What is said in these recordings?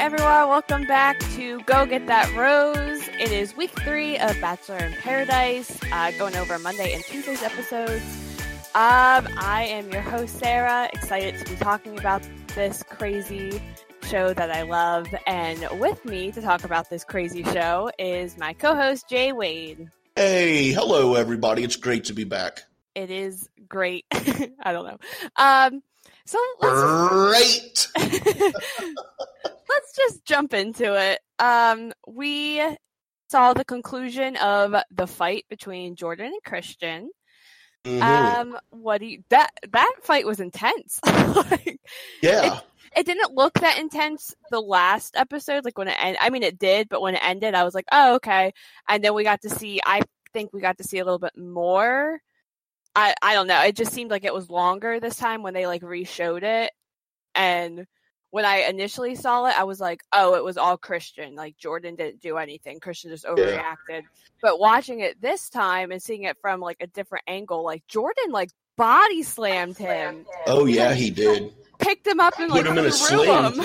everyone. Welcome back to Go Get That Rose. It is week three of Bachelor in Paradise, uh, going over Monday and Tuesday's episodes. Um, I am your host, Sarah. Excited to be talking about this crazy show that I love. And with me to talk about this crazy show is my co host, Jay Wade. Hey, hello, everybody. It's great to be back. It is great. I don't know. Um, so let's great. Let's just jump into it. Um, we saw the conclusion of the fight between Jordan and Christian. Mm-hmm. Um, what do you that that fight was intense. like, yeah. It, it, didn't look that intense the last episode, like when it ended. I mean, it did, but when it ended, I was like, oh, okay. And then we got to see. I think we got to see a little bit more I I don't know. It just seemed like it was longer this time when they like re-showed it, and when I initially saw it, I was like, oh, it was all Christian. Like Jordan didn't do anything. Christian just overreacted. Yeah. But watching it this time and seeing it from like a different angle, like Jordan like body slammed him. Oh yeah, he did. Picked him up and put like him in a sling.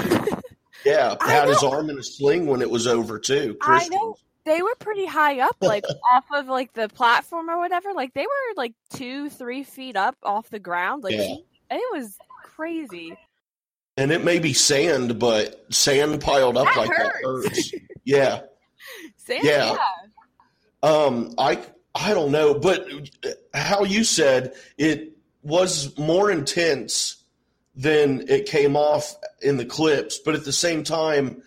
yeah, had his arm in a sling when it was over too. Christian. I know they were pretty high up, like off of like the platform or whatever. Like they were like two, three feet up off the ground. Like yeah. it was crazy. And it may be sand, but sand piled up that like hurts. that hurts. Yeah. sand, yeah. yeah. Um, I I don't know, but how you said it was more intense than it came off in the clips, but at the same time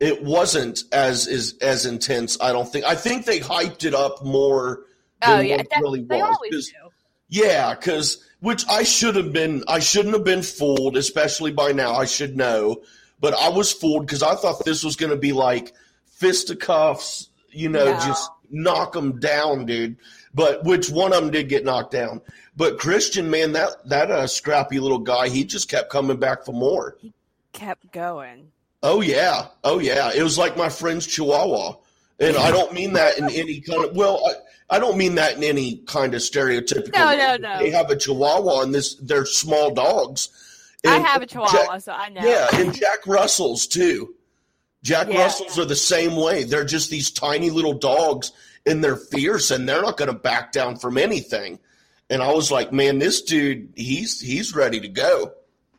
it wasn't as is as intense. I don't think. I think they hyped it up more than oh, yeah, what it really was. Do. Yeah, because which I should have been. I shouldn't have been fooled, especially by now. I should know, but I was fooled because I thought this was going to be like fisticuffs. You know, no. just knock them down, dude. But which one of them did get knocked down? But Christian, man, that that uh, scrappy little guy, he just kept coming back for more. He kept going. Oh yeah, oh yeah. It was like my friend's Chihuahua, and I don't mean that in any kind of well. I, I don't mean that in any kind of stereotypical. No, no, no. They have a Chihuahua, and this they're small dogs. And I have a Chihuahua, Jack, so I know. Yeah, and Jack Russells too. Jack yeah, Russells yeah. are the same way. They're just these tiny little dogs, and they're fierce, and they're not going to back down from anything. And I was like, man, this dude, he's he's ready to go.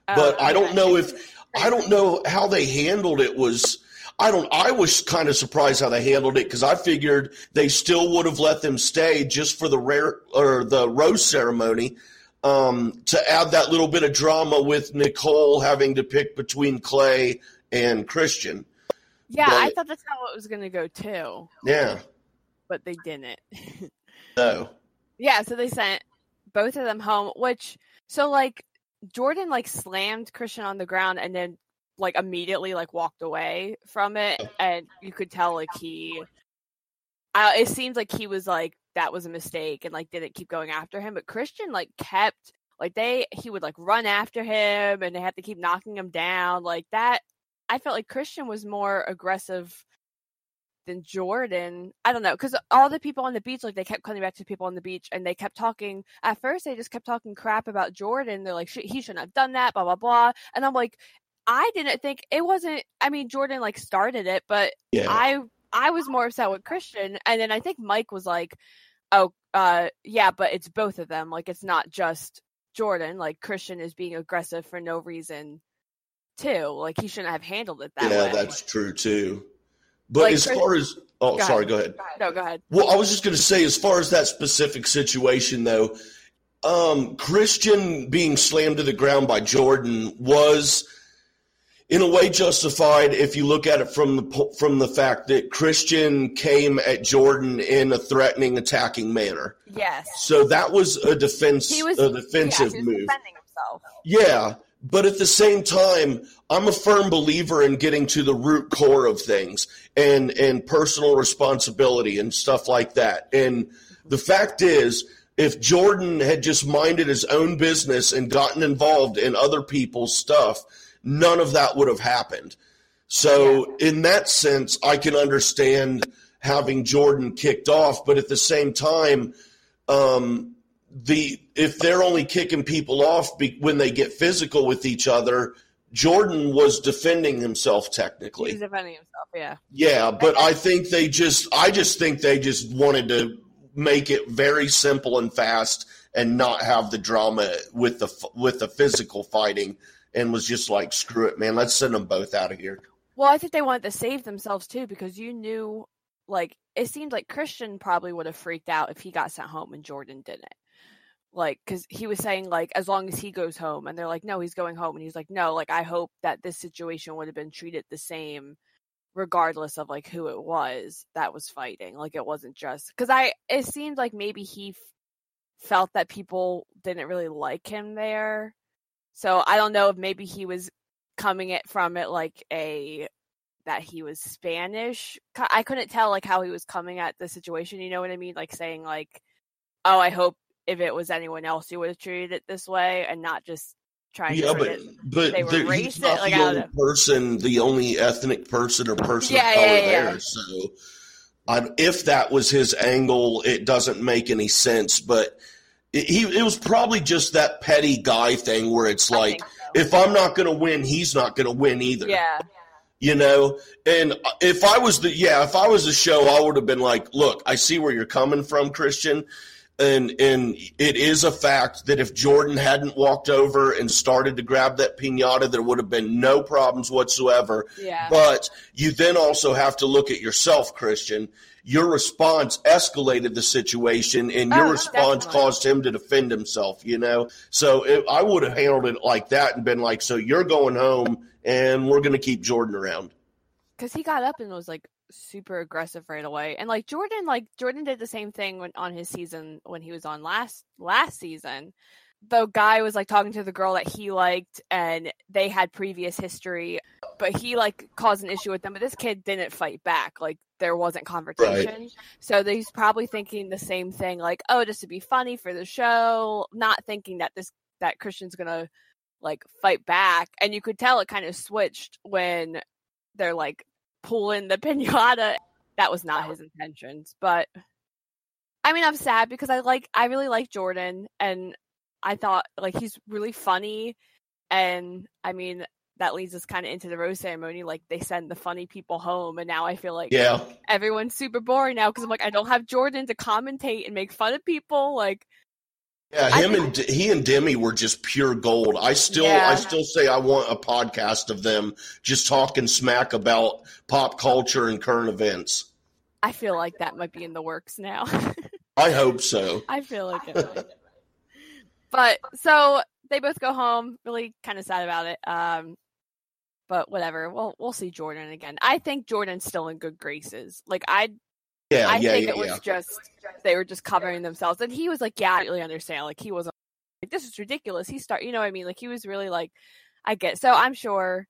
Oh, but I don't know if I don't know how they handled it. Was I don't. I was kind of surprised how they handled it because I figured they still would have let them stay just for the rare or the rose ceremony um, to add that little bit of drama with Nicole having to pick between Clay and Christian. Yeah, but, I thought that's how it was going to go too. Yeah, but they didn't. no. Yeah, so they sent both of them home. Which so like Jordan like slammed Christian on the ground and then like immediately like walked away from it, and you could tell like he. Uh, it seems like he was like that was a mistake and like didn't keep going after him, but Christian like kept like they he would like run after him and they had to keep knocking him down like that. I felt like Christian was more aggressive than Jordan. I don't know because all the people on the beach, like they kept coming back to people on the beach, and they kept talking. At first, they just kept talking crap about Jordan. They're like, he shouldn't have done that, blah blah blah. And I'm like, I didn't think it wasn't. I mean, Jordan like started it, but yeah. I I was more upset with Christian, and then I think Mike was like, oh, uh, yeah, but it's both of them. Like it's not just Jordan. Like Christian is being aggressive for no reason too. Like he shouldn't have handled it that yeah, way. Yeah, that's true too. But like, as far as oh, go sorry, go ahead. No, go ahead. Well, I was just going to say, as far as that specific situation, though, um, Christian being slammed to the ground by Jordan was, in a way, justified if you look at it from the from the fact that Christian came at Jordan in a threatening, attacking manner. Yes. So that was a defense, he was, a defensive yeah, move. Defending himself. Yeah, but at the same time, I'm a firm believer in getting to the root core of things and and personal responsibility and stuff like that. And the fact is, if Jordan had just minded his own business and gotten involved in other people's stuff, none of that would have happened. So, yeah. in that sense, I can understand having Jordan kicked off, but at the same time, um, the if they're only kicking people off be, when they get physical with each other, Jordan was defending himself technically. He's defending himself, yeah. Yeah, but I think they just I just think they just wanted to make it very simple and fast and not have the drama with the with the physical fighting and was just like screw it man let's send them both out of here. Well i think they wanted to save themselves too because you knew like it seemed like christian probably would have freaked out if he got sent home and jordan didn't. Like because he was saying like as long as he goes home and they're like no he's going home and he's like no like i hope that this situation would have been treated the same regardless of like who it was that was fighting like it wasn't just because i it seemed like maybe he f- felt that people didn't really like him there so i don't know if maybe he was coming it from it like a that he was spanish i couldn't tell like how he was coming at the situation you know what i mean like saying like oh i hope if it was anyone else you would have treated it this way and not just trying yeah, to but but they were the, he's not like, the only person, the only ethnic person or person Yeah, of color yeah, yeah. there. So, if that was his angle, it doesn't make any sense. But it, he, it was probably just that petty guy thing where it's like, so. if I'm not going to win, he's not going to win either. yeah. You know? And if i was the yeah if i was the show i would have been like look i see where you're coming from christian. And and it is a fact that if jordan hadn't walked over and started to grab that piñata there would have been no problems whatsoever. Yeah. But you then also have to look at yourself christian your response escalated the situation and your Oh, response definitely. caused him to defend himself you know? So it, i would have handled it like that and been like so you're going home and we're going to keep jordan around. Because he got up and was like super aggressive right away. And like jordan like jordan did the same thing when on his season when he was on last last season the guy was like talking to the girl that he liked and they had previous history but he like caused an issue with them but this kid didn't fight back. Like there wasn't confrontation so he's probably thinking the same thing like oh just to be funny for the show not thinking that this that christian's gonna like fight back. And you could tell it kind of switched when they're like pulling the pinata. That was not his intentions but i mean i'm sad because i like i really like jordan and i thought like he's really funny and i mean that leads us kind of into the rose ceremony like they send the funny people home and now i feel like yeah everyone's super boring now because i'm like i don't have jordan to commentate and make fun of people like Yeah, I him and he and Demi were just pure gold. I still Yeah. I still say I want a podcast of them just talking smack about pop culture and current events. i feel like that might be in the works now I hope so. I feel like it. might. But so they both go home, really kind of sad about it. Um, but whatever. We'll we'll see Jordan again. I think Jordan's still in good graces. Like I, Yeah, I yeah, think yeah, it was yeah. just they were just covering themselves, and he was like, "Yeah, I really understand." Like he wasn't like, "This is ridiculous." He start, you know what I mean? Like he was really like, "I get." So I'm sure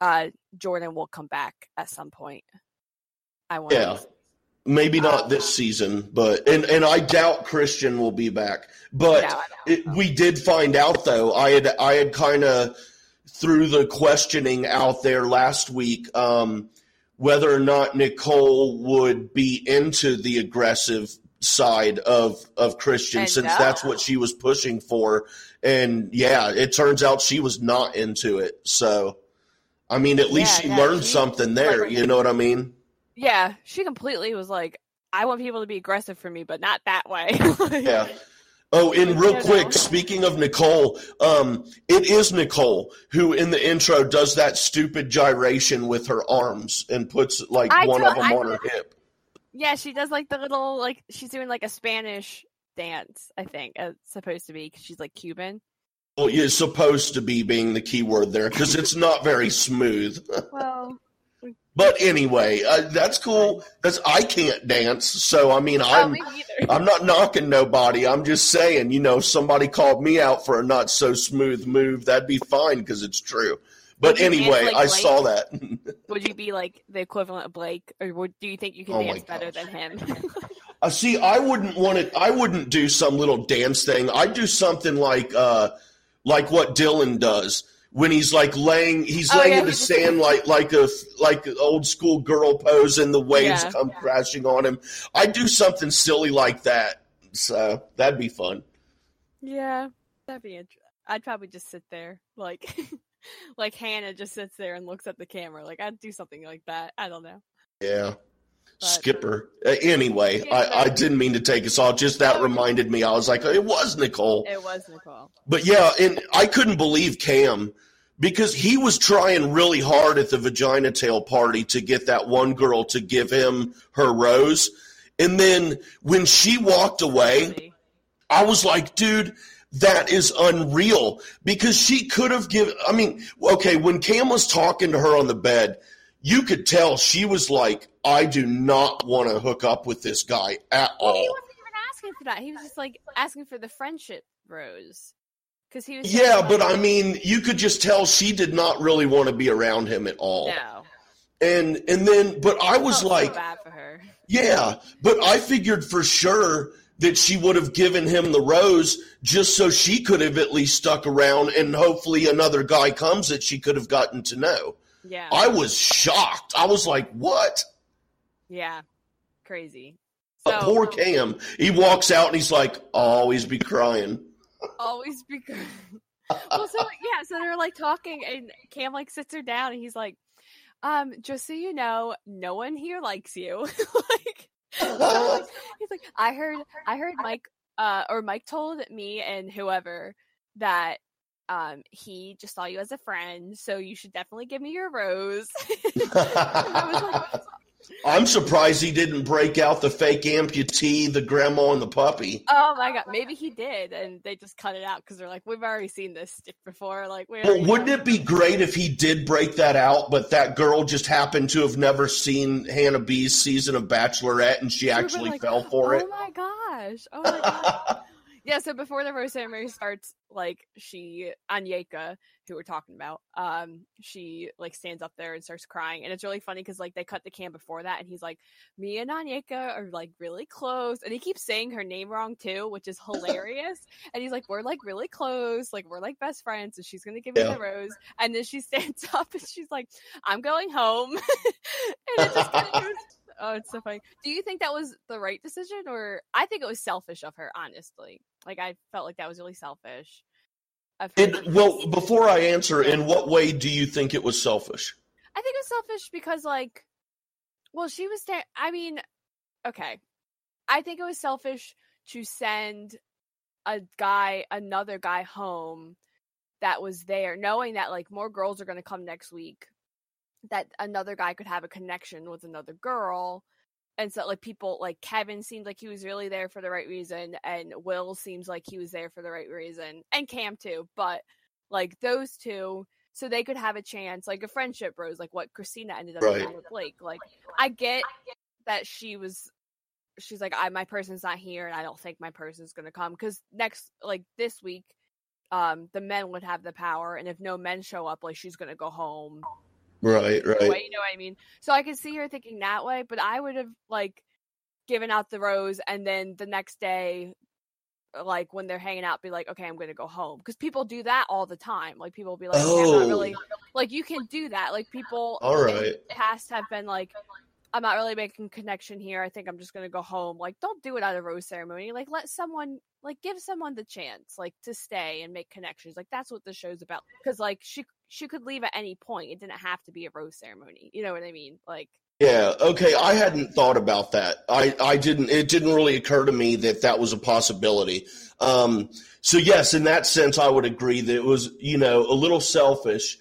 uh Jordan will come back at some point. I want. Yeah. Maybe not this season, but and and I doubt Christian will be back. But it, we did find out though. I had I had kind of threw the questioning out there last week um, whether or not Nicole would be into the aggressive side of of Christian And since no. that's what she was pushing for. And yeah, it turns out she was not into it. So I mean, at least Yeah, she yeah, learned she- something there. You know what I mean? Yeah, she completely was like, I want people to be aggressive for me, but not that way. Yeah. Oh, and real quick, know. speaking of Nicole, um, it is Nicole who in the intro does that stupid gyration with her arms and puts like I one do- of them I on do- her hip. Yeah, she does like the little like she's doing like a Spanish dance. I think it's supposed to be because she's like Cuban. Well, it's supposed to be being the key word there because it's not very smooth. Well, But anyway, uh, that's cool. That's I can't dance, so I mean, oh, I'm. I'm not knocking nobody. I'm just saying, you know, somebody called me out for a not so smooth move, that'd be fine because it's true. But anyway, like I saw that. Would you be like the equivalent of Blake, or would, do you think you can Oh dance better than him? Uh, see, I wouldn't want it. I wouldn't do some little dance thing. I'd do something like, uh, like what Dylan does when he's like laying, he's Oh, laying yeah, in the sand like like a like an old school girl pose, and the waves Yeah. come crashing on him. I'd do something silly like that. So that'd be fun. yeah, that'd be interesting. I'd probably just sit there like like Hannah just sits there and looks at the camera. Like I'd do something like that. I don't know. Yeah. But, Skipper. Uh, anyway, I, I didn't mean to take us off. Just that reminded me. I was like, it was Nicole. It was Nicole. But yeah, and I couldn't believe Cam because he was trying really hard at the vagina tail party to get that one girl to give him her rose. And then when she walked away, I was like, dude, that is unreal because she could have given. I mean, okay, when Cam was talking to her on the bed, you could tell she was like, I do not want to hook up with this guy at well, all. He wasn't even asking for that. He was just like asking for the friendship rose. Because he was. Yeah, but I mean, you could just tell she did not really want to be around him at all. No. And and then, but I was like, so bad for her. Yeah, but I figured for sure that she would have given him the rose just so she could have at least stuck around and hopefully another guy comes that she could have gotten to know. Yeah. I was shocked. I was like, what? Yeah. Crazy. So, but poor Cam. He walks out and he's like, always be crying. Always be crying. well, so yeah, so they're like talking, and Cam like sits her down, and he's like, "Um, just so you know, no one here likes you." like, he's like, "I heard, I heard Mike, uh, or Mike told me and whoever that um he just saw you as a friend so you should definitely give me your rose I'm surprised he didn't break out the fake amputee, the grandma, and the puppy. Oh my god, maybe he did, and they just cut it out because they're like, we've already seen this stick before. Like, well, wouldn't it be great if he did break that out, but that girl just happened to have never seen Hannah B's season of Bachelorette, and she actually like, fell for oh it? Oh my gosh! Oh my god! Yeah, so before the rose ceremony starts, like she Onyeka, who we're talking about, um, she like stands up there and starts crying, and it's really funny because like they cut the cam before that, and he's like, "Me and Onyeka are like really close," and he keeps saying her name wrong too, which is hilarious. and he's like, "We're like really close, like we're like best friends," and she's gonna give yeah. me the rose, and then she stands up and she's like, "I'm going home," and it just kind of Oh, it's so funny. Do you think that was the right decision, or I think it was selfish of her? Honestly, like I felt like that was really selfish. It, well, before I answer, in what way do you think it was selfish? I think it was selfish because, like, well, she was. there. I mean, okay, I think it was selfish to send a guy, another guy, home that was there, knowing that like more girls are going to come next week that another guy could have a connection with another girl and so like people like Kevin seemed like he was really there for the right reason and Will seems like he was there for the right reason and Cam too but like those two so they could have a chance like a friendship rose like what Kristina ended up right. doing with Blake like I get that she was she's like I my person's not here and I don't think my person's to come cuz next like this week um the men would have the power and if no men show up like she's to go home Right, right. Way, you know what I mean? So I could see her thinking that way, but I would have like given out the rose and then the next day uh, like when they're hanging out be like okay i'm gonna go home. Because people do that all the time. Like people will be like oh. not really like you can do that. Like people all right. past have been like i'm not really making connection here. I think i'm just gonna go home. Like don't do it at a rose ceremony. Like let someone like give someone the chance like to stay and make connections. Like that's what the show's about. Because like she she could leave at any point. It didn't have to be a rose ceremony. You know what I mean? Like yeah, okay. I hadn't thought about that. I, I didn't. It didn't really occur to me that that was a possibility. Um, so yes, in that sense, I would agree that it was you know a little selfish.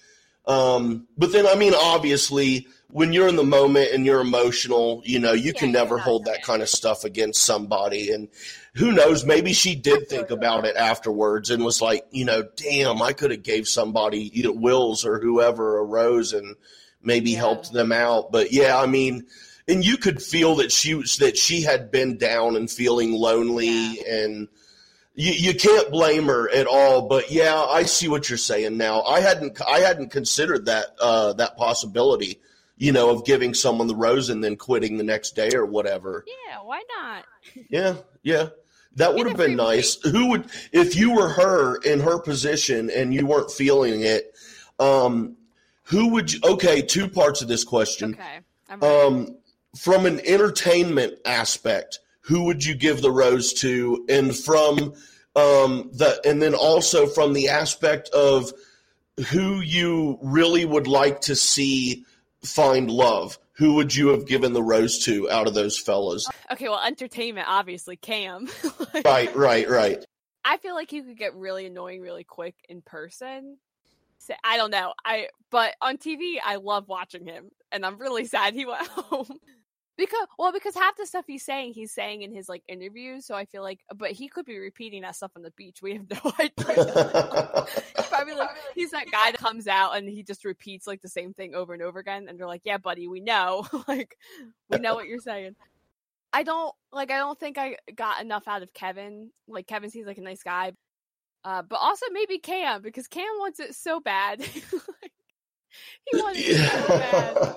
Um, but then, I mean, obviously, when you're in the moment and you're emotional, you know, you yeah, can never hold that kind of stuff against somebody. And who knows, maybe she did think about it afterwards and was like, you know, damn, I could have gave somebody, you know, Wills or whoever a rose and maybe yeah. helped them out. But yeah, I mean, and you could feel that she was that she had been down and feeling lonely yeah. and you, you can't blame her at all but yeah i see what you're saying now i hadn't i hadn't considered that uh, that possibility you know, of giving someone the rose and then quitting the next day or whatever. Yeah, why not? yeah, yeah. That would have been nice. Who would, if you were her in her position and you weren't feeling it, um, who would you, okay, two parts of this question. Okay. Um, from an entertainment aspect, who would you give the rose to? And from, um, the, and then also from the aspect of, who you really would like to see find love, who would you have given the rose to out of those fellas? Okay, well, entertainment, obviously, Cam. Like, right, right, right. I feel like he could get really annoying really quick in person. So, I don't know. I but on TV, I love watching him, and I'm really sad he went home because well, because half the stuff he's saying, he's saying in his like interviews. So I feel like, but he could be repeating that stuff on the beach. We have no idea. probably like he's that guy that comes out and he just repeats like the same thing over and over again, and they're like, "Yeah, buddy, we know. like, we know what you're saying." I don't like. I don't think I got enough out of Kevin. Like Kevin seems like a nice guy, uh, but also maybe Cam because Cam wants it so bad. like, he wants it so bad.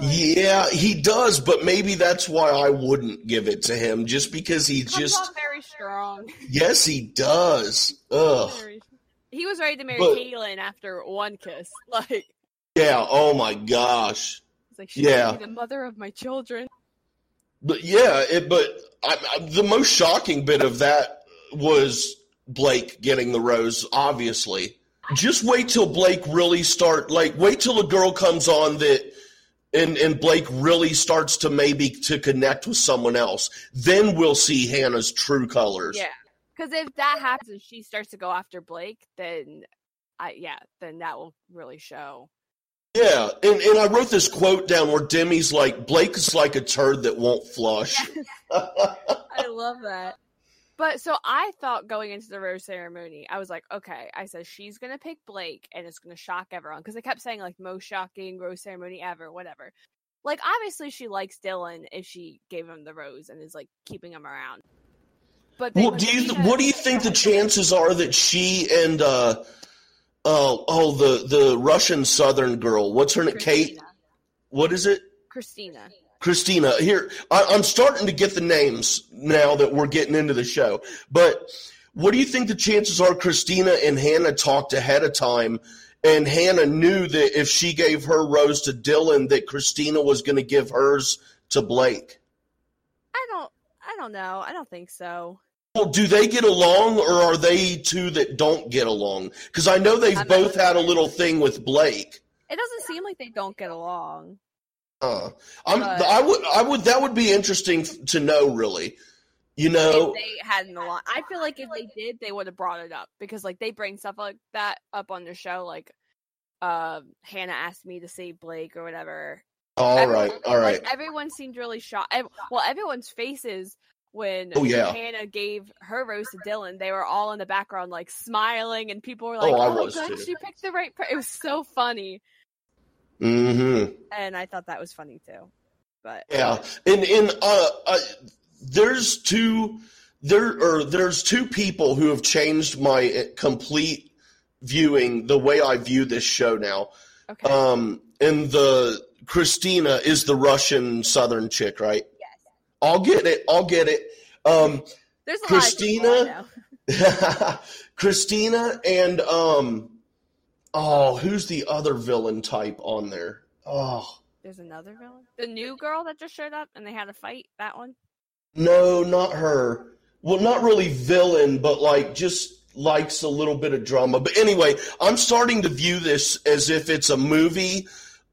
Yeah, he does, but maybe that's why I wouldn't give it to him, just because he Comes just very strong. yes, he does. Ugh. He was ready to marry But- Caitlyn after one kiss. Like, Yeah. Oh my gosh. like Yeah. the mother of my children. But yeah, it, but I, I, the most shocking bit of that was Blake getting the rose. Obviously, just wait till Blake really start. Like, wait till a girl comes on that, and and Blake really starts to maybe to connect with someone else. Then we'll see Hannah's true colors. Yeah, because if that happens and she starts to go after Blake, then I yeah, then that will really show. Yeah, and, and I wrote this quote down where Demi's like, Blake is like a turd that won't flush. I love that. But so I thought going into the rose ceremony, I was like, okay, I said she's gonna pick Blake and it's gonna shock everyone because I kept saying like most shocking rose ceremony ever, whatever. Like obviously she likes Dylan if she gave him the rose and is like keeping him around. But Well, do you what do you think the chances are that she and uh, oh oh the the Russian Southern girl, what's her name? Kate? What is it? Kristina. Kristina. Here, I, I'm starting to get the names now that we're getting into the show. But what do you think the chances are Kristina and Hannah talked ahead of time? And Hannah knew that if she gave her rose to Dylan, that Kristina was going to give hers to Blake. I don't I don't know. I don't think so. Well, do they get along, or are they two that don't get along? Because I know they've I'm both had a little thing with Blake. It doesn't seem like they don't get along. Uh, I'm, But- I would, I would. That would be interesting to know, really. You know, they hadn't along. I feel like if they did, they would have brought it up because like they bring stuff like that up on the show. Like, uh, Hannah asked me to see Blake or whatever. all Everyone- right, all right. Like, everyone seemed really shocked. Well, everyone's faces when Oh, yeah. Hannah gave her rose to Dylan, they were all in the background like smiling, and people were like, Oh, "Oh, my was god, too. she picked the right." Per-. It was so funny, Mm-hmm. and I thought that was funny too. But Yeah, and and uh, uh, there's two there or there's two people who have changed my uh, complete viewing the way I view this show now. okay, Um, and the Kristina is the Russian Southern chick, right? yes, I'll get it. I'll get it. Um, there's a lot of Kristina? Kristina and um, oh, who's the other villain type on there? Oh, There's another villain. The new girl that just showed up and they had a fight. That one. no, not her. Well, not really villain, but like just likes a little bit of drama. But anyway, I'm starting to view this as if it's a movie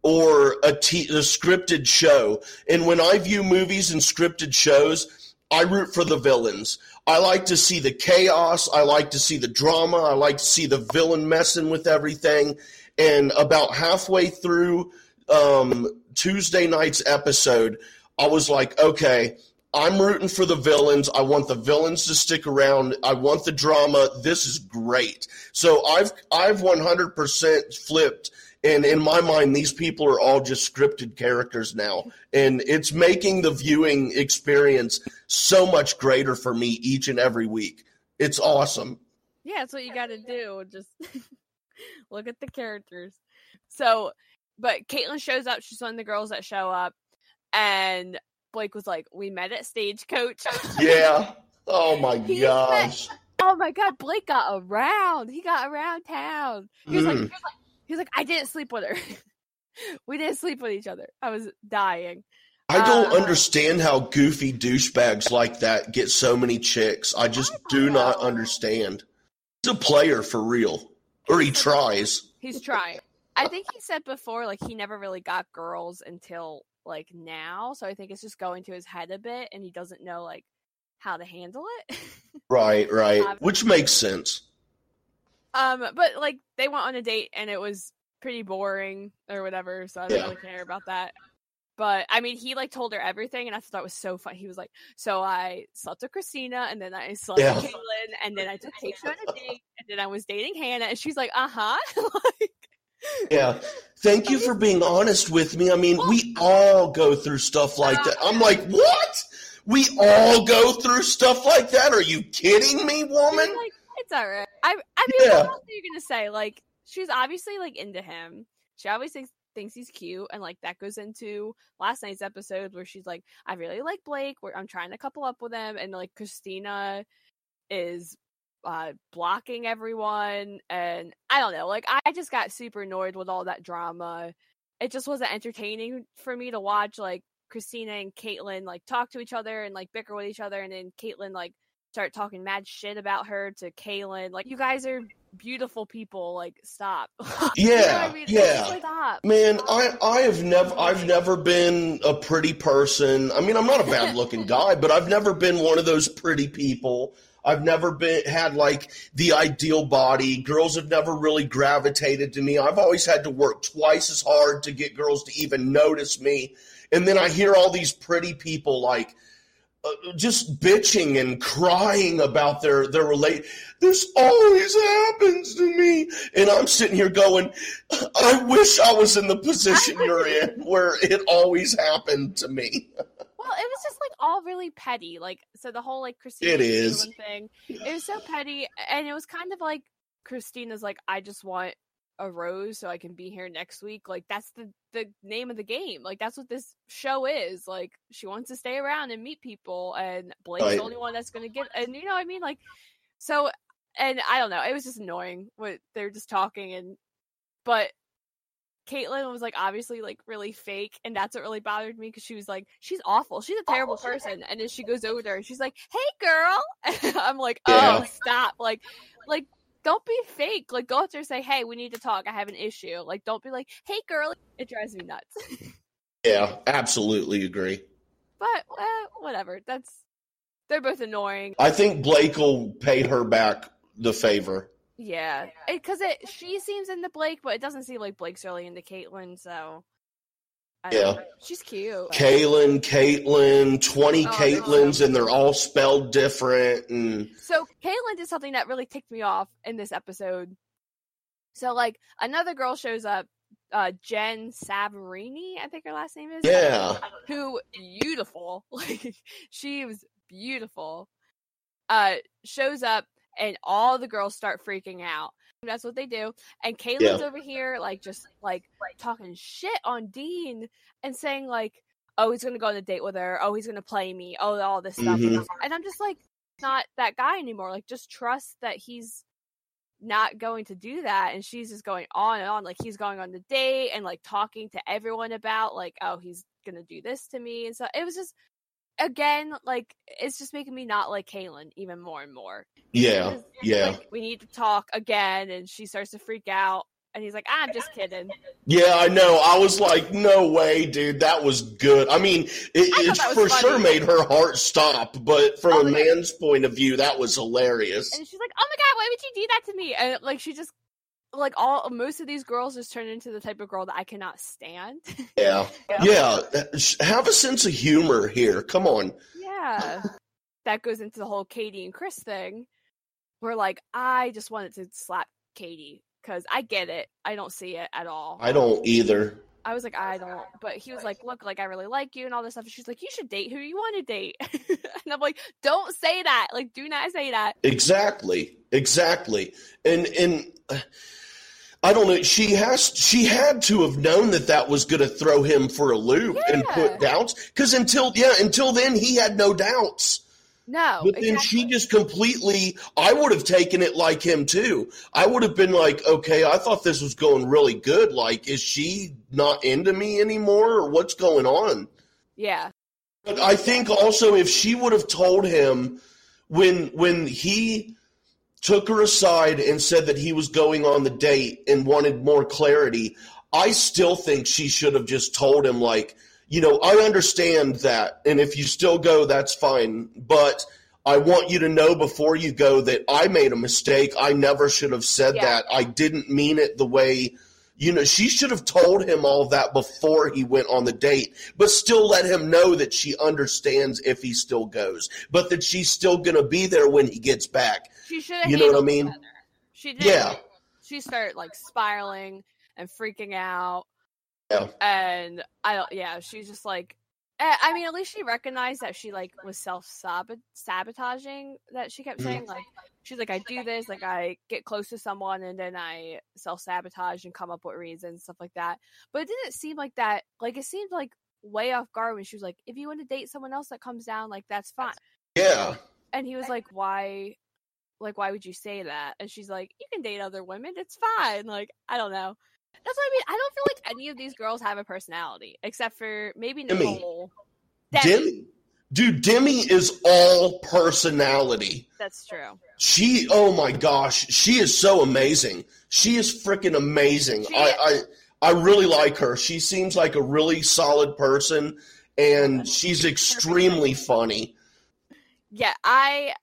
or a, t- a scripted show. And when I view movies and scripted shows, I root for the villains. I like to see the chaos. I like to see the drama. I like to see the villain messing with everything. And about halfway through um, Tuesday night's episode, I was like, okay, I'm rooting for the villains. I want the villains to stick around. I want the drama. This is great. So I've I've 100% flipped and in my mind these people are all just scripted characters now and it's making the viewing experience so much greater for me each and every week. It's awesome. Yeah, that's what you got to do. Just look at the characters. So, but Caitlin shows up. She's one of the girls that show up, and Blake was like, "We met at Stagecoach." Yeah. Oh my gosh. oh my god, Blake got around. He got around town. He was like, Mm. he was like, he was like, I didn't sleep with her. we didn't sleep with each other. I was dying. I don't Uh, understand how goofy douchebags like that get so many chicks. I just I don't not understand. He's a player for real. or he tries. He's trying. I think he said before, like he never really got girls until like now. So I think it's just going to his head a bit, and he doesn't know like how to handle it. right, right, which makes sense. um, but like they went on a date, and it was pretty boring or whatever. So I don't Yeah. really care about that. But I mean, he like told her everything, and I thought that was so fun. He was like, "So I slept with Kristina, and then I slept Yeah. with Caitlin, and then I took Keisha on a date, and then I was dating Hannah." And she's like, "Uh huh." like, Yeah. Thank you for being honest with me. I mean, we all go through stuff like that. I'm like, what? We all go through stuff like that? Are you kidding me, She's woman? like, it's all right. I, I mean, Yeah. what else are you gonna say? Like, she's obviously like into him. She obviously thinks, thinks he's cute, and like that goes into last night's episode where she's like, "I really like Blake. Where I'm trying to couple up with him," and like Kristina is uh blocking everyone, and I don't know. Like, I just got super annoyed with all that drama. It just wasn't entertaining for me to watch. Like Kristina and Caitlyn like talk to each other and like bicker with each other, and then Caitlyn like start talking mad shit about her to Kaylin. Like, you guys are beautiful people. Like, stop. You know Yeah, I mean? yeah. Stop. Man, I I have never I've never been a pretty person. I mean, I'm not a bad looking guy, but I've never been one of those pretty people. I've never been had like the ideal body. Girls have never really gravitated to me. I've always had to work twice as hard to get girls to even notice me. And then I hear all these pretty people like just bitching and crying about their their relate. This always happens to me, and I'm sitting here going, I wish I was in the position you're in where it always happened to me. Well, it was just like all really petty. Like, so the whole like Kristina It is. Thing, it was so petty, and it was kind of like Kristina's like, I just want a rose so I can be here next week. Like, that's the the name of the game. Like, that's what this show is. Like, she wants to stay around and meet people, and Blake's Right. the only one that's going to get. And you know what I mean? Like, so, and I don't know. It was just annoying. What they're just talking and, but Caitlyn was like obviously like really fake, and that's what really bothered me because she was like, she's awful, she's a terrible person, and then she goes over there and she's like, "Hey, girl," and I'm like, "Oh, Yeah. stop!" Like, like don't be fake. Like, go out there and say, "Hey, we need to talk. I have an issue." Like, don't be like, "Hey, girl," it drives me nuts. Yeah, absolutely agree. but eh, whatever. That's they're both annoying. I think Blake will pay her back the favor. Yeah, because it, she seems into Blake, but it doesn't seem like Blake's really into Caitlyn. So, Yeah. she's cute. Kaylin, Caitlin, 20 Oh, Caitlins, and they're all spelled different. And So Caitlyn did something that really ticked me off in this episode. So like another girl shows up, uh Jen Saverini, I think her last name is. yeah, Who beautiful. Like she was beautiful. Uh shows up and all the girls start freaking out. That's what they do. And Caitlin's over here like just like talking shit on Dean and saying like, Oh, he's gonna go on a date with her. Oh, he's gonna play me. Oh, all this stuff. Mhm. And I'm just like, not that guy anymore. Like, just trust that he's not going to do that. And she's just going on and on. Like, he's going on the date and like talking to everyone about, like, oh, he's to do this to me. And so it was just, again, like, it's just making me not like Kaylin even more and more. yeah, yeah. Like, we need to talk again. And she starts to freak out. And he's like, I'm just kidding. Yeah, I know. I was like, no way, dude. That was good. I mean, it, it for funny. sure made her heart stop, but from Oh, a man's point of view, that was hilarious. And she's like, "Oh my god, why would you do that to me?" And like she just like all most of these girls just turn into the type of girl that I cannot stand. Yeah. Yeah. Have a sense of humor here. Come on. yeah. That goes into the whole Katie and Chris thing. Where like I just wanted to slap Katie because I get it. I don't see it at all. I don't either. I was like, I don't. But he was like, look, like I really like you and all this stuff. And she's like, you should date who you want to date. and I'm like, don't say that. Like, do not say that. Exactly. Exactly. And and I don't know. She has. She had to have known that that was going to throw him for a loop and put doubts. Because until yeah, until then he had no doubts. No. But then exactly. she just completely. I would have taken it like him too. I would have been like, okay, I thought this was going really good. Like, is she not into me anymore, or what's going on? Yeah. But I think also if she would have told him when when he took her aside and said that he was going on the date and wanted more clarity, I still think she should have just told him, like, you know, I understand that. And if you still go, that's fine. But I want you to know before you go that I made a mistake. I never should have said Yeah. that. I didn't mean it the way, you know, she should have told him all that before he went on the date, but still let him know that she understands if he still goes, but that she's still going to be there when he gets back. She should have. You know what I mean? better. She did. Yeah. She started like spiraling and freaking out. Yeah. And I don't. Yeah. She's just like. Eh, I mean, at least she recognized that she like was self sabotaging. That she kept Mhm. saying like she's like I do this like I get close to someone and then I self sabotage and come up with reasons stuff like that. But it didn't seem like that. Like it seemed like way off guard when she was like, if you want to date someone else that comes down, like that's fine. Yeah. And he was like, why? Like, why would you say that? And she's like, you can date other women. It's fine. Like, I don't know. That's what I mean. I don't feel like any of these girls have a personality except for maybe Demi. Nicole. Demi. Demi. Dude, Demi is all personality. That's true. She, oh my gosh, she is so amazing. She is freaking amazing. She I, I, I really like her. She seems like a really solid person, and she's extremely funny. Yeah, I.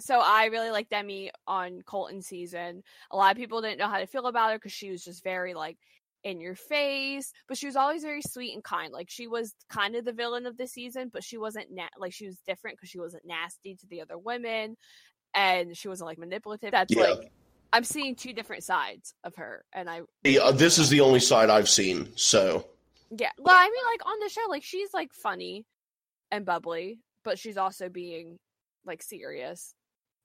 So I really like Demi on Colton season. A lot of people didn't know how to feel about her because she was just very like in your face, but she was always very sweet and kind. Like she was kind of the villain of the season, but she wasn't na- like she was different because she wasn't nasty to the other women, and she wasn't like manipulative. That's Yeah. like I'm seeing two different sides of her, and I Yeah, uh, this is the only side I've seen. So yeah. Well, I mean, like on the show, like she's like funny and bubbly, but she's also being like serious,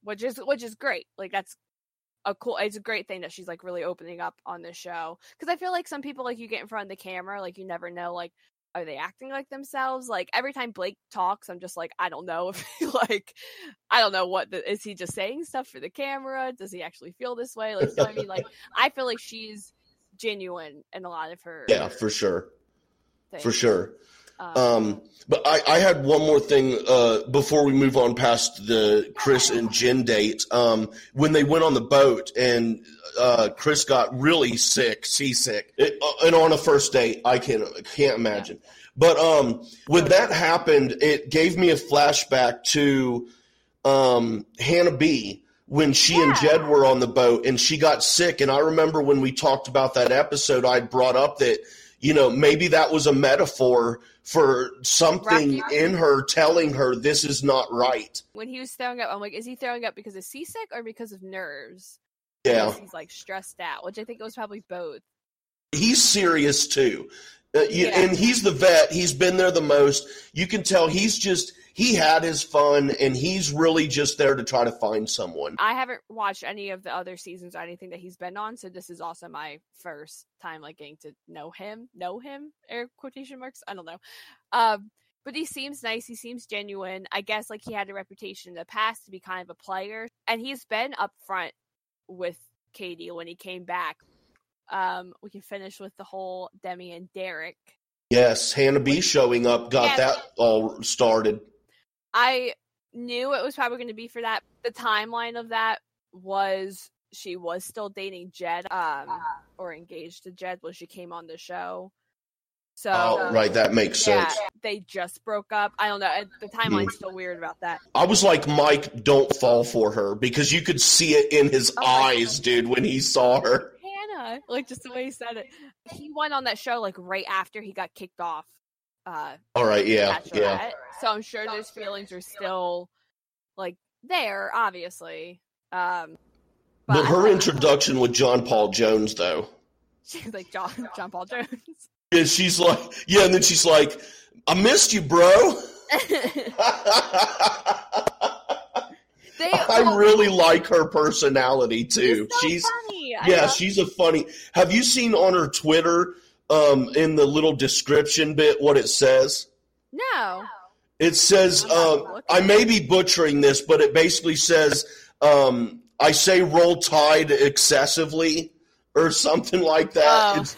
which is which is great. Like that's a cool. It's a great thing that she's like really opening up on the show because I feel like some people like you get in front of the camera, like you never know, like are they acting like themselves? Like every time Blake talks, I'm just like I don't know if he like I don't know what the, is he just saying stuff for the camera? Does he actually feel this way? Like you know I mean? Like I feel like she's genuine in a lot of her yeah, for sure, things. for sure. Um, but I, I had one more thing uh, before we move on past the Chris and Jen date. Um, when they went on the boat and uh, Chris got really sick, seasick, it, uh, and on a first date, I can can't imagine. But um, when that happened, it gave me a flashback to um, Hannah B. When she and Jed were on the boat and she got sick, and I remember when we talked about that episode, I brought up that you know maybe that was a metaphor for something in her telling her this is not right. when he was throwing up, I'm like, is he throwing up because of seasick or because of nerves? Yeah, Because he's like stressed out, which I think it was probably both. He's serious too. Uh, you- Yeah. And he's the vet. He's been there the most. You can tell he's just he had his fun, and he's really just there to try to find someone. I haven't watched any of the other seasons or anything that he's been on, so this is also my first time like getting to know him, know him, air quotation marks. I don't know. Um, but he seems nice. He seems genuine. I guess like he had a reputation in the past to be kind of a player, and he's been upfront with Katie when he came back. Um, we can finish with the whole Demi and Derek. Yes, Hannah B showing up got Yeah. that all started. I knew it was probably going to be for that. The timeline of that was she was still dating Jed, um, or engaged to Jed when she came on the show. So Oh, right, that makes yeah, sense. they just broke up. I don't know. The timeline's still weird about that. I was like, Mike, don't fall for her because you could see it in his Oh eyes, dude, when he saw her. Hannah, like just the way he said it. He went on that show like right after he got kicked off. Uh, All right, yeah, yeah. So I'm sure those feelings are still like there, obviously. Um, But I her introduction with John Paul Jones, though, she's like John John Paul Jones. and she's like, yeah, and then she's like, I missed you, bro. they I really like her personality too. She's so She's funny. I yeah, she's a funny. Have you seen on her Twitter um in the little description bit what it says? no. It says um. I may be butchering this, but it basically says um I say roll tide excessively or something like that. Oh. It's,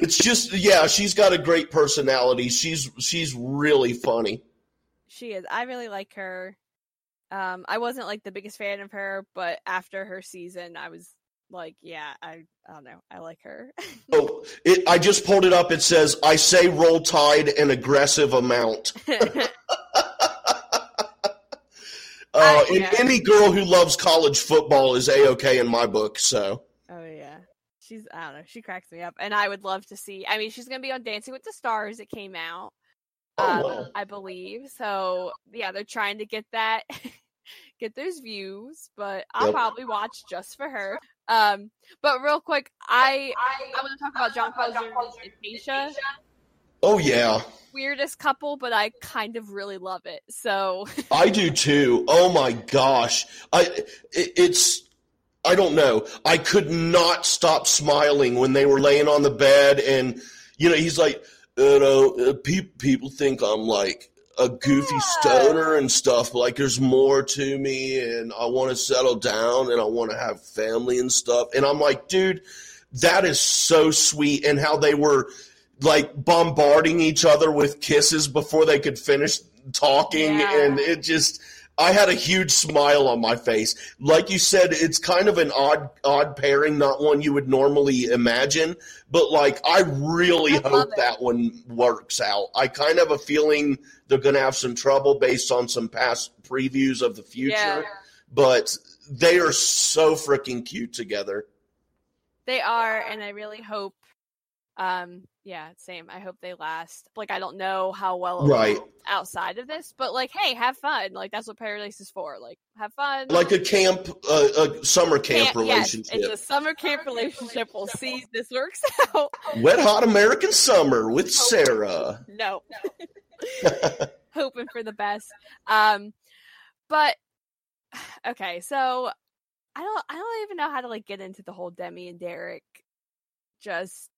it's just yeah, she's got a great personality. She's she's really funny. She is. I really like her. Um, I wasn't like the biggest fan of her, but after her season, I was like, yeah, I, I don't know, I like her. oh, it, I just pulled it up. It says, "I say roll tide an aggressive amount." Uh, and yeah. any girl who loves college football is a okay in my book. So oh yeah, she's I don't know, she cracks me up, and I would love to see. I mean, she's gonna be on Dancing with the Stars. It came out, Oh, um. I believe. So yeah, they're trying to get that, get those views. But I'll Yep. probably watch just for her. Um, but real quick, I I want to talk about John Clauser and Tayshia. oh yeah, Weirdest couple, but I kind of really love it. So I do too. Oh my gosh, I it, it's. I don't know. I could not stop smiling when they were laying on the bed, and you know, he's like, you know, uh, people think I'm like a goofy Yeah. stoner and stuff. But like, there's more to me, and I want to settle down, and I want to have family and stuff. And I'm like, dude, that is so sweet, and how they were like bombarding each other with kisses before they could finish talking, Yeah. and it just. I had a huge smile on my face. Like you said, it's kind of an odd odd pairing, not one you would normally imagine, but like I really I hope that one works out. I kind of have a feeling they're going to have some trouble based on some past previews of the future, yeah, but they are so freaking cute together. they are, and I really hope. Um, yeah, same. I hope they last. Like, I don't know how well Right. outside of this, but like, hey, have fun. Like, that's what Paradise is for. Like, have fun. Like a camp, uh, a summer camp yes, relationship. it's a summer camp relationship. We'll see if this works out. Wet Hot American Summer with Sarah. no. Hoping for the best. Um, but okay, so I don't I don't even know how to like get into the whole Demi and Derek just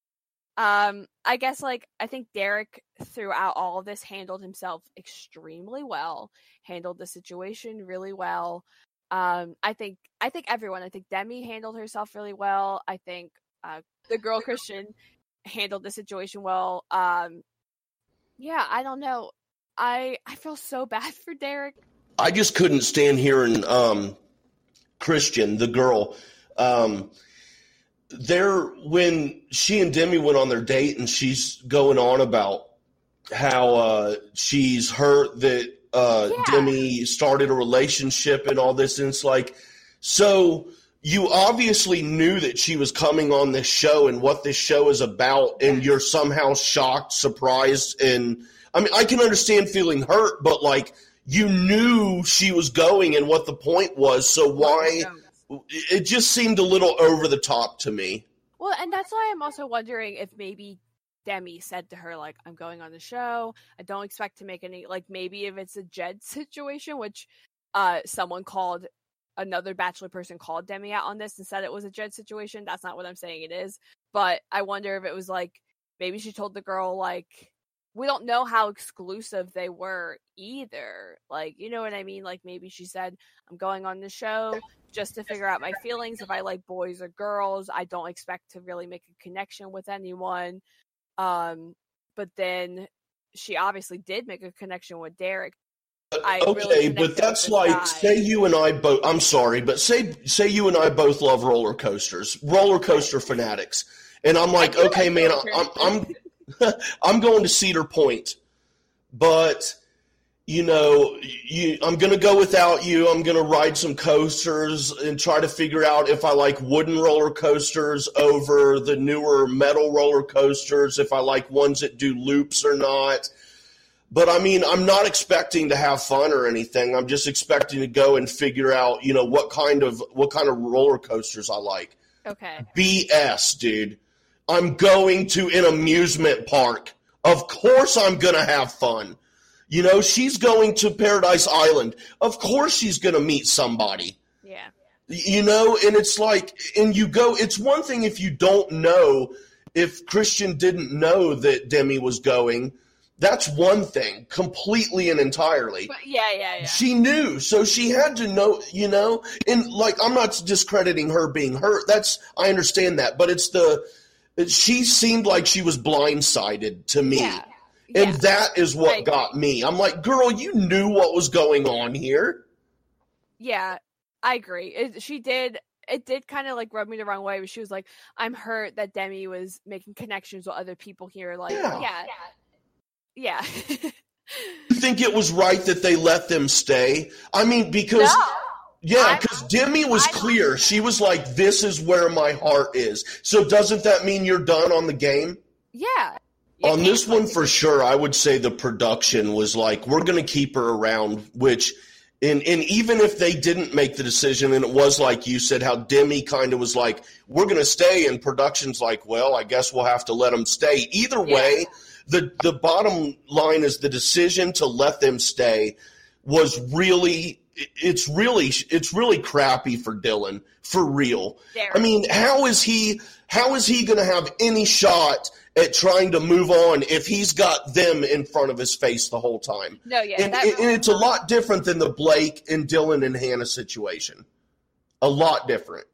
um I guess like I think Derek throughout all of this handled himself extremely well, handled the situation really well. Um I think I think everyone, I think Demi handled herself really well. I think uh the girl Kristian handled the situation well. Um yeah, I don't know. I I feel so bad for Derek. I just couldn't stand hearing um, Kristian, the girl. Um, there, when she and Demi went on their date, and she's going on about how uh, she's hurt that uh, Yeah. Demi started a relationship and all this, and it's like, so you obviously knew that she was coming on this show and what this show is about, and you're somehow shocked, surprised, and I mean, I can understand feeling hurt, but like you knew she was going and what the point was, so why? It just seemed a little over the top to me. Well, and that's why I'm also wondering if maybe Demi said to her like, "I'm going on the show. I don't expect to make any like maybe if it's a Jed situation, which uh someone called another Bachelor person called Demi out on this and said it was a Jed situation. That's not what I'm saying it is, but I wonder if it was like maybe she told the girl like." We don't know how exclusive they were either. Like, you know what I mean? Like, maybe she said, I'm going on the show just to figure out my feelings if I like boys or girls. I don't expect to really make a connection with anyone. Um, but then she obviously did make a connection with Derek. I okay, connected but that's like guy. say you and I both. I'm sorry, but say say you and I both love roller coasters, roller coaster fanatics, and I'm like, okay, man, I'm I'm I'm going to Cedar Point, but you know, you, I'm going to go without you. I'm going to ride some coasters and try to figure out if I like wooden roller coasters over the newer metal roller coasters, if I like ones that do loops or not. But I mean, I'm not expecting to have fun or anything. I'm just expecting to go and figure out, you know, what kind of what kind of roller coasters I like. Okay. BS, dude. I'm going to an amusement park. Of course I'm going to have fun. You know, she's going to Paradise Island. Of course she's going to meet somebody. Yeah. You know, and it's like, and you go, it's one thing if you don't know, if Kristian didn't know that Demi was going, that's one thing, completely and entirely. But yeah, yeah, yeah. She knew, so she had to know, you know. And like, I'm not discrediting her being hurt. That's I understand that, but it's the she seemed like she was blindsided to me, Yeah. and Yeah. that is what got me. I'm like, girl, you knew what was going on here. Yeah, I agree. It, she did. It did kind of like rub me the wrong way. But she was like, "I'm hurt that Demi was making connections with other people here." Like, Yeah. yeah, yeah. You think it was right that they let them stay? I mean, because no, yeah, because Demi was I clear. She was like, "This is where my heart is." So doesn't that mean you're done on the game? yeah. You on this one for sure i would say the production was like we're going to keep her around which and, and even if they didn't make the decision and it was like you said how demi kind of was like we're going to stay and production's like well i guess we'll have to let them stay either Yeah. way the the bottom line is the decision to let them stay was really it's really it's really crappy for dylan for real Derek. I mean, how is he how is he going to have any shot at trying to move on if he's got them in front of his face the whole time? no, yeah, And, that and it's a lot different than the Blake and Dylan and Hannah situation. A lot different.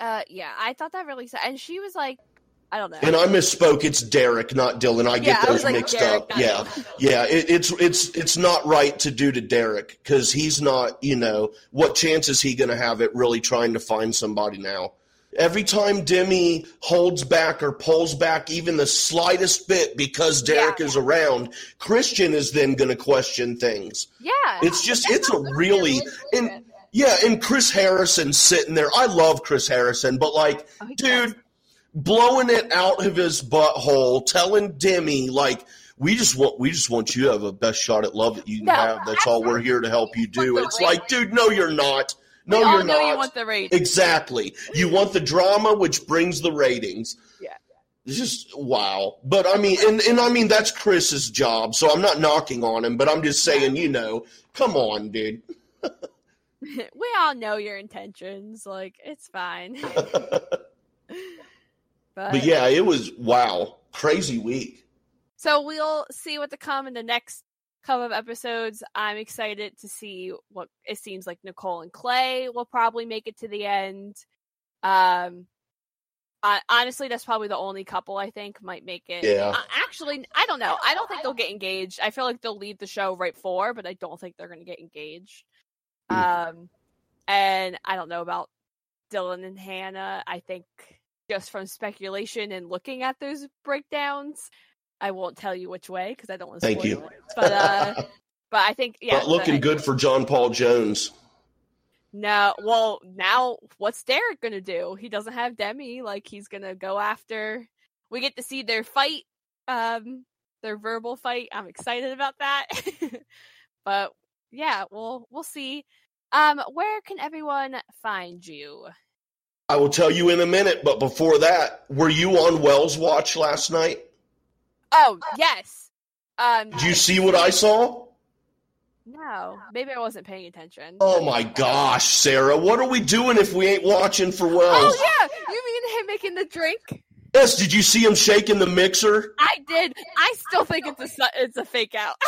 Uh, yeah, I thought that really sad. And she was like, I don't know. And I misspoke. It's Derek, not Dylan. I get I those was like, mixed Derek, up. Yeah, Dylan. yeah. It, it's it's it's not right to do to Derek because he's not. You know what chance is he going to have at really trying to find somebody now? Every time Demi holds back or pulls back even the slightest bit because Derek Yeah. is around, Kristian is then going to question things. yeah, It's just it's a really and yeah, and Chris Harrison sitting there. I love Chris Harrison, but like Oh, dude blowing it out of his butthole, telling Demi like we just want we just want you to have a best shot at love that you can No, have. That's all we're here to help you do. It's like, dude, no, you're not. No, you're know not. you want the rate. exactly. You want the drama, which brings the ratings. Yeah. It's just wow. But I mean, and, and I mean that's Chris's job, so I'm not knocking on him, but I'm just saying, you know, come on, dude. we all know your intentions. Like it's fine. but, But yeah, it was wow, crazy week. so we'll see what to come in the next couple of episodes. I'm excited to see what it seems like Nicole and Clay will probably make it to the end. Um, I, honestly, that's probably the only couple I think might make it. Yeah. Uh, actually, I don't know. I don't think they'll get engaged. I feel like they'll leave the show right for, but I don't think they're going to get engaged. Hmm. Um, and I don't know about Dylan and Hannah. I think just from speculation and looking at those breakdowns, I won't tell you which way because I don't want to Thank you. it. But uh, but I think yeah, Not looking good for John Paul Jones. No, well, now what's Derek gonna do? He doesn't have Demi. Like he's gonna go after. We get to see their fight, um, their verbal fight. I'm excited about that. but yeah, we'll we'll see. Um, where can everyone find you? I will tell you in a minute, but before that, were you on Wells Watch last night? Oh yes. Um, Did you see what I saw? no, maybe I wasn't paying attention. Oh my gosh, Sarah, what are we doing if we ain't watching for Wells? Oh yeah, you mean him making the drink? Yes, did you see him shaking the mixer? I did. I still think it's a it's a fake out.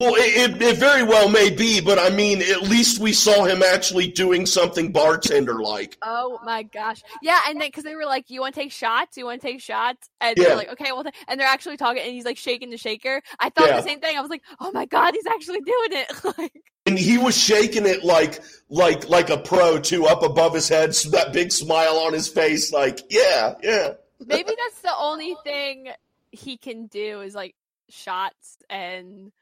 Well, it, it, it very well may be, but I mean, at least we saw him actually doing something bartender like. Oh my gosh! Yeah, and then because they were like, "You want to take shots? You want to take shots?" And Yeah. they're like, "Okay, well," and they're actually talking, and he's like shaking the shaker. I thought Yeah. the same thing. I was like, "Oh my god, he's actually doing it!" like, And he was shaking it like like like a pro too, up above his head, so that big smile on his face, like, yeah, yeah. Maybe that's the only thing he can do is like shots and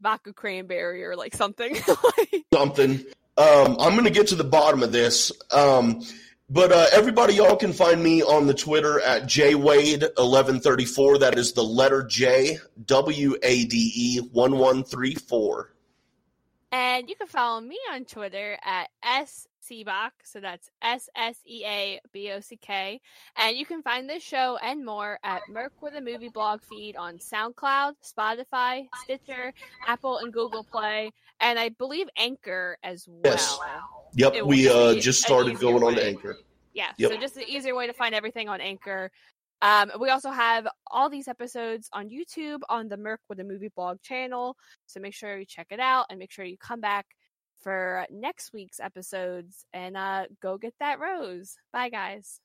vodka cranberry or like something. like, something. Um, I'm going to get to the bottom of this. Um, but uh, everybody, y'all can find me on the Twitter at jwade1134. That is the letter J, W A D E 1134. And you can follow me on Twitter at SCBOC. So that's S S E A B O C K. And you can find this show and more at Merc with a Movie blog feed on SoundCloud, Spotify, Stitcher, Apple, and Google Play. And I believe Anchor as well. Yes. Yep, It we uh, just started going on to. Anchor. Yeah, Yep. so just an easier way to find everything on Anchor. Um, we also have all these episodes on YouTube on the Merc with a Movie blog channel. So make sure you check it out and make sure you come back for next week's episodes and uh, go get that rose. Bye, guys.